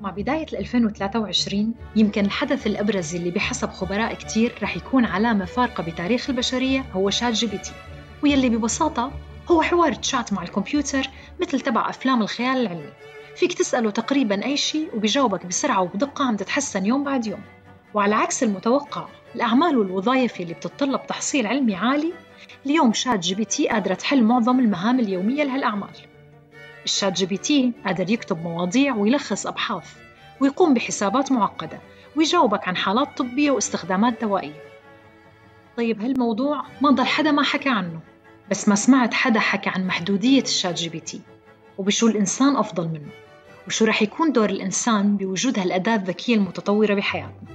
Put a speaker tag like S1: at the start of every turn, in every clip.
S1: مع بداية 2023 يمكن الحدث الأبرز اللي بحسب خبراء كتير رح يكون علامة فارقة بتاريخ البشرية هو ChatGPT ويلي ببساطة هو حوار تشات مع الكمبيوتر مثل تبع أفلام الخيال العلمي. فيك تسأله تقريبا أي شيء وبيجاوبك بسرعة وبدقة عم تتحسن يوم بعد يوم. وعلى عكس المتوقع الأعمال والوظائف اللي بتتطلب تحصيل علمي عالي اليوم ChatGPT قادرة تحل معظم المهام اليومية لهالأعمال. ال ChatGPT قادر يكتب مواضيع ويلخص أبحاث ويقوم بحسابات معقدة ويجاوبك عن حالات طبية واستخدامات دوائية. طيب هالموضوع ما ضل حدا ما حكى عنه بس ما سمعت حدا حكى عن محدودية ال ChatGPT وبشو الإنسان أفضل منه وشو رح يكون دور الإنسان بوجود هالأداة الذكية المتطورة بحياتنا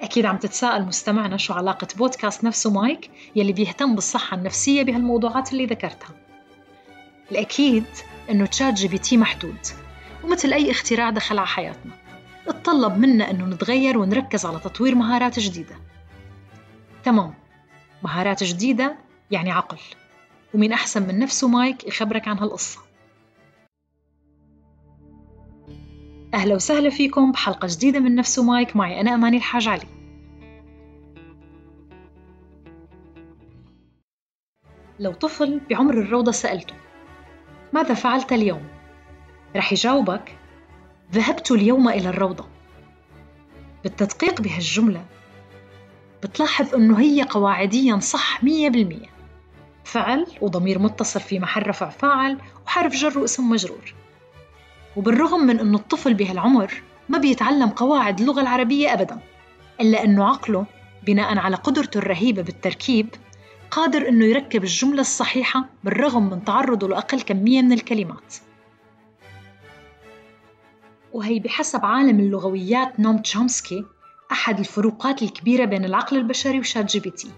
S1: أكيد عم تتساءل مستمعنا شو علاقة بودكاست نفسه مايك يلي بيهتم بالصحة النفسية بهالموضوعات اللي ذكرتها. الأكيد إنه ChatGPT محدود ومثل أي اختراع دخل على حياتنا. اتطلب منا إنه نتغير ونركز على تطوير مهارات جديدة. تمام. مهارات جديدة يعني عقل. ومين أحسن من نفسه مايك يخبرك عن هالقصة. أهلا وسهلا فيكم بحلقة جديدة من نفسه مايك. معي أنا أماني الحاج علي. لو طفل بعمر الروضة سألته ماذا فعلت اليوم؟ رح يجاوبك ذهبت اليوم إلى الروضة. بالتدقيق بهالجملة بتلاحظ أنه هي قواعديا صح مية بالمية. فعل وضمير متصل في محل رفع فاعل وحرف جر واسم مجرور. وبالرغم من أنه الطفل بهالعمر ما بيتعلم قواعد اللغة العربية أبدا إلا أنه عقله بناء على قدرته الرهيبة بالتركيب قادر أنه يركب الجملة الصحيحة بالرغم من تعرضه لأقل كمية من الكلمات. وهي بحسب عالم اللغويات نوم تشومسكي أحد الفروقات الكبيرة بين العقل البشري و ChatGPT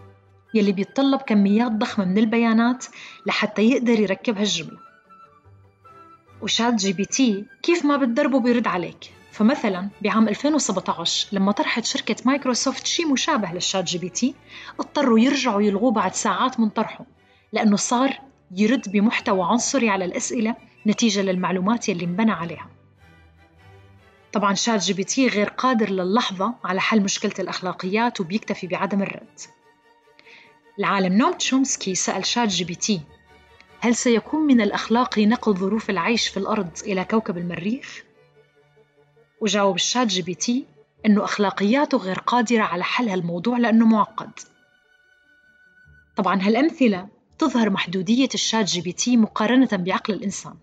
S1: يلي بيتطلب كميات ضخمة من البيانات لحتى يقدر يركب هالجملة و ChatGPT كيف ما بتدربه بيرد عليك. فمثلا بعام 2017 لما طرحت شركة مايكروسوفت شيء مشابه لل ChatGPT اضطروا يرجعوا يلغوه بعد ساعات من طرحه لأنه صار يرد بمحتوى عنصري على الأسئلة نتيجة للمعلومات يلي انبنى عليها طبعا ChatGPT غير قادر للحظة على حل مشكلة الأخلاقيات وبيكتفي بعدم الرد العالم نوم تشومسكي سأل ChatGPT هل سيكون من الأخلاق نقل ظروف العيش في الأرض إلى كوكب المريخ؟ وجاوب ال ChatGPT إنه أخلاقياته غير قادرة على حل هالموضوع لأنه معقد. طبعا هالأمثلة تظهر محدودية ال ChatGPT مقارنة بعقل الإنسان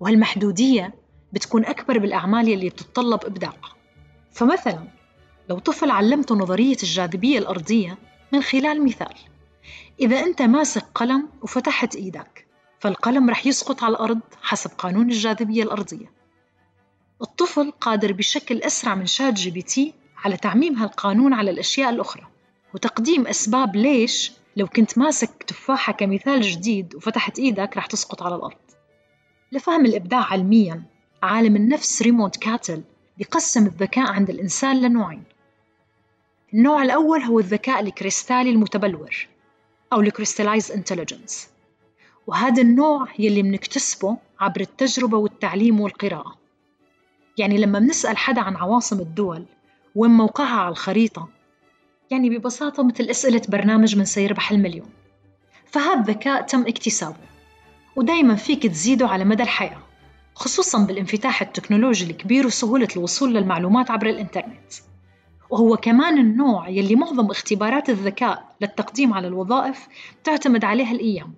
S1: وهالمحدودية بتكون أكبر بالأعمال يلي بتتطلب إبداع. فمثلا لو طفل علمته نظرية الجاذبية الأرضية من خلال مثال إذا أنت ماسك قلم وفتحت إيدك فالقلم رح يسقط على الأرض حسب قانون الجاذبية الأرضية. الطفل قادر بشكل أسرع من ChatGPT على تعميم هالقانون على الأشياء الأخرى وتقديم أسباب ليش لو كنت ماسك تفاحة كمثال جديد وفتحت إيدك رح تسقط على الأرض. لفهم الإبداع علمياً عالم النفس ريموند كاتل بيقسم الذكاء عند الإنسان لنوعين. النوع الأول هو الذكاء الكريستالي المتبلور أو ال crystallized intelligence وهذا النوع يلي منكتسبه عبر التجربة والتعليم والقراءة. يعني لما بنسأل حدا عن عواصم الدول وين موقعها على الخريطة يعني ببساطة مثل أسئلة برنامج من سيربح المليون فهذا الذكاء تم اكتسابه ودايما فيك تزيده على مدى الحياة خصوصا بالانفتاح التكنولوجي الكبير وسهولة الوصول للمعلومات عبر الإنترنت. وهو كمان النوع يلي معظم اختبارات الذكاء للتقديم على الوظائف تعتمد عليها الأيام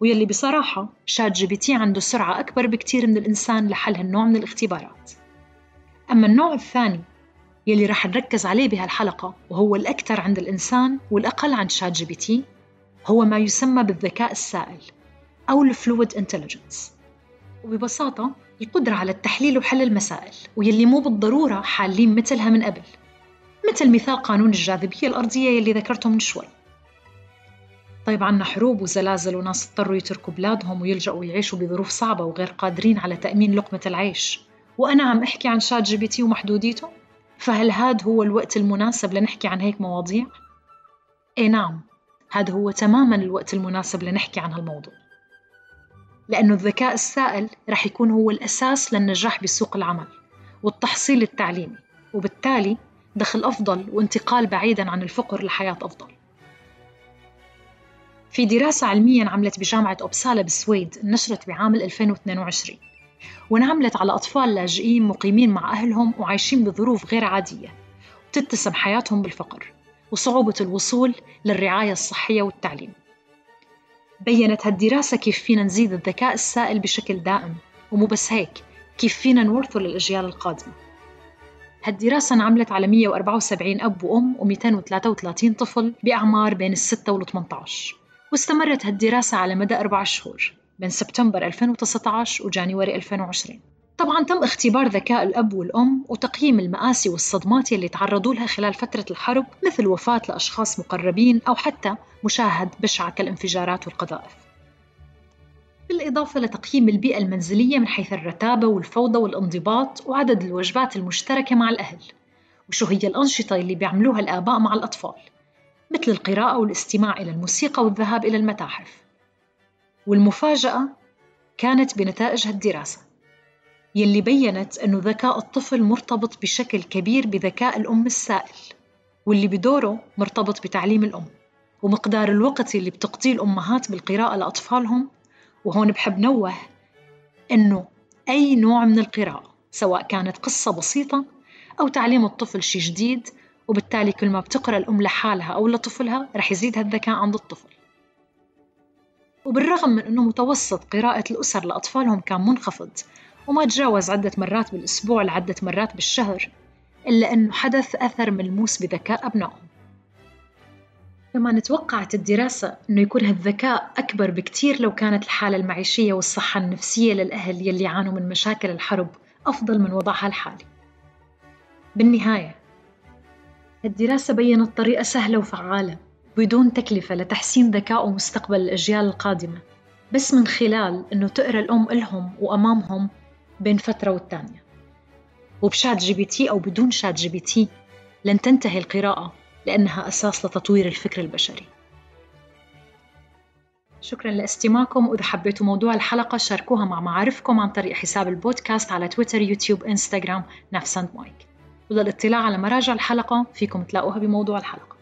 S1: ويلي بصراحة ChatGPT عنده سرعة أكبر بكتير من الإنسان لحل هالنوع من الاختبارات. أما النوع الثاني يلي رح نركز عليه بهالحلقة وهو الأكثر عند الإنسان والأقل عند ChatGPT هو ما يسمى بالذكاء السائل أو ال fluid intelligence وببساطة القدرة على التحليل وحل المسائل ويلي مو بالضرورة حالين مثلها من قبل مثل مثال قانون الجاذبية الأرضية يلي ذكرته من شوي. طيب عنا حروب وزلازل وناس اضطروا يتركوا بلادهم ويلجأوا يعيشوا بظروف صعبة وغير قادرين على تأمين لقمة العيش. وأنا عم أحكي عن ChatGPT ومحدوديته؟ فهل هاد هو الوقت المناسب لنحكي عن هيك مواضيع؟ إيه نعم هذا هو تماما الوقت المناسب لنحكي عن هالموضوع. لأنه الذكاء السائل رح يكون هو الأساس للنجاح بسوق العمل والتحصيل التعليمي وبالتالي دخل أفضل وانتقال بعيداً عن الفقر لحياة أفضل. في دراسة علمية انعملت بجامعة أوبسالا بالسويد نشرت بعام 2022 وانعملت على أطفال لاجئين مقيمين مع أهلهم وعايشين بظروف غير عادية وتتسم حياتهم بالفقر وصعوبة الوصول للرعاية الصحية والتعليم. بيّنت هالدراسة كيف فينا نزيد الذكاء السائل بشكل دائم ومو بس هيك كيف فينا نورثه للأجيال القادمة. هالدراسة انعملت على 174 أب وأم و233 طفل بأعمار بين الستة وال 18 واستمرت هالدراسة على مدى أربع شهور. بين سبتمبر 2019 وجانيوري 2020 طبعا تم اختبار ذكاء الأب والأم وتقييم المآسي والصدمات يلي تعرضوا لها خلال فترة الحرب مثل وفاة لأشخاص مقربين أو حتى مشاهد بشعة كالانفجارات والقذائف. بالإضافة لتقييم البيئة المنزلية من حيث الرتابة والفوضى والانضباط وعدد الوجبات المشتركة مع الأهل وشو هي الأنشطة اللي بيعملوها الآباء مع الأطفال مثل القراءة والاستماع إلى الموسيقى والذهاب إلى المتاحف. والمفاجأة كانت بنتائج هالدراسة يلي بيّنت أنه ذكاء الطفل مرتبط بشكل كبير بذكاء الأم السائل واللي بدوره مرتبط بتعليم الأم ومقدار الوقت اللي بتقضيه الأمهات بالقراءة لأطفالهم وهون بحب نوه أنه أي نوع من القراءة سواء كانت قصة بسيطة أو تعليم الطفل شيء جديد وبالتالي كل ما بتقرأ الأم لحالها أو لطفلها رح يزيد هالذكاء عند الطفل. وبالرغم من أنه متوسط قراءة الأسر لأطفالهم كان منخفض وما تجاوز عدة مرات بالأسبوع لعدة مرات بالشهر إلا أنه حدث أثر ملموس بذكاء أبنائهم. كمان توقعت الدراسة أنه يكون هالذكاء أكبر بكتير لو كانت الحالة المعيشية والصحة النفسية للأهل يلي يعانوا من مشاكل الحرب أفضل من وضعها الحالي. بالنهاية الدراسة بيّنت طريقة سهلة وفعالة. بدون تكلفة لتحسين ذكاء ومستقبل الأجيال القادمة بس من خلال أنه تقرأ الأم إلهم وأمامهم بين فترة والتانية وب ChatGPT أو بدون ChatGPT لن تنتهي القراءة لأنها أساس لتطوير الفكر البشري. شكرا لاستماعكم وإذا حبيتوا موضوع الحلقة شاركوها مع معارفكم عن طريق حساب البودكاست على تويتر يوتيوب إنستغرام نفس مايك. وللاطلاع على مراجع الحلقة فيكم تلاقوها بموضوع الحلقة.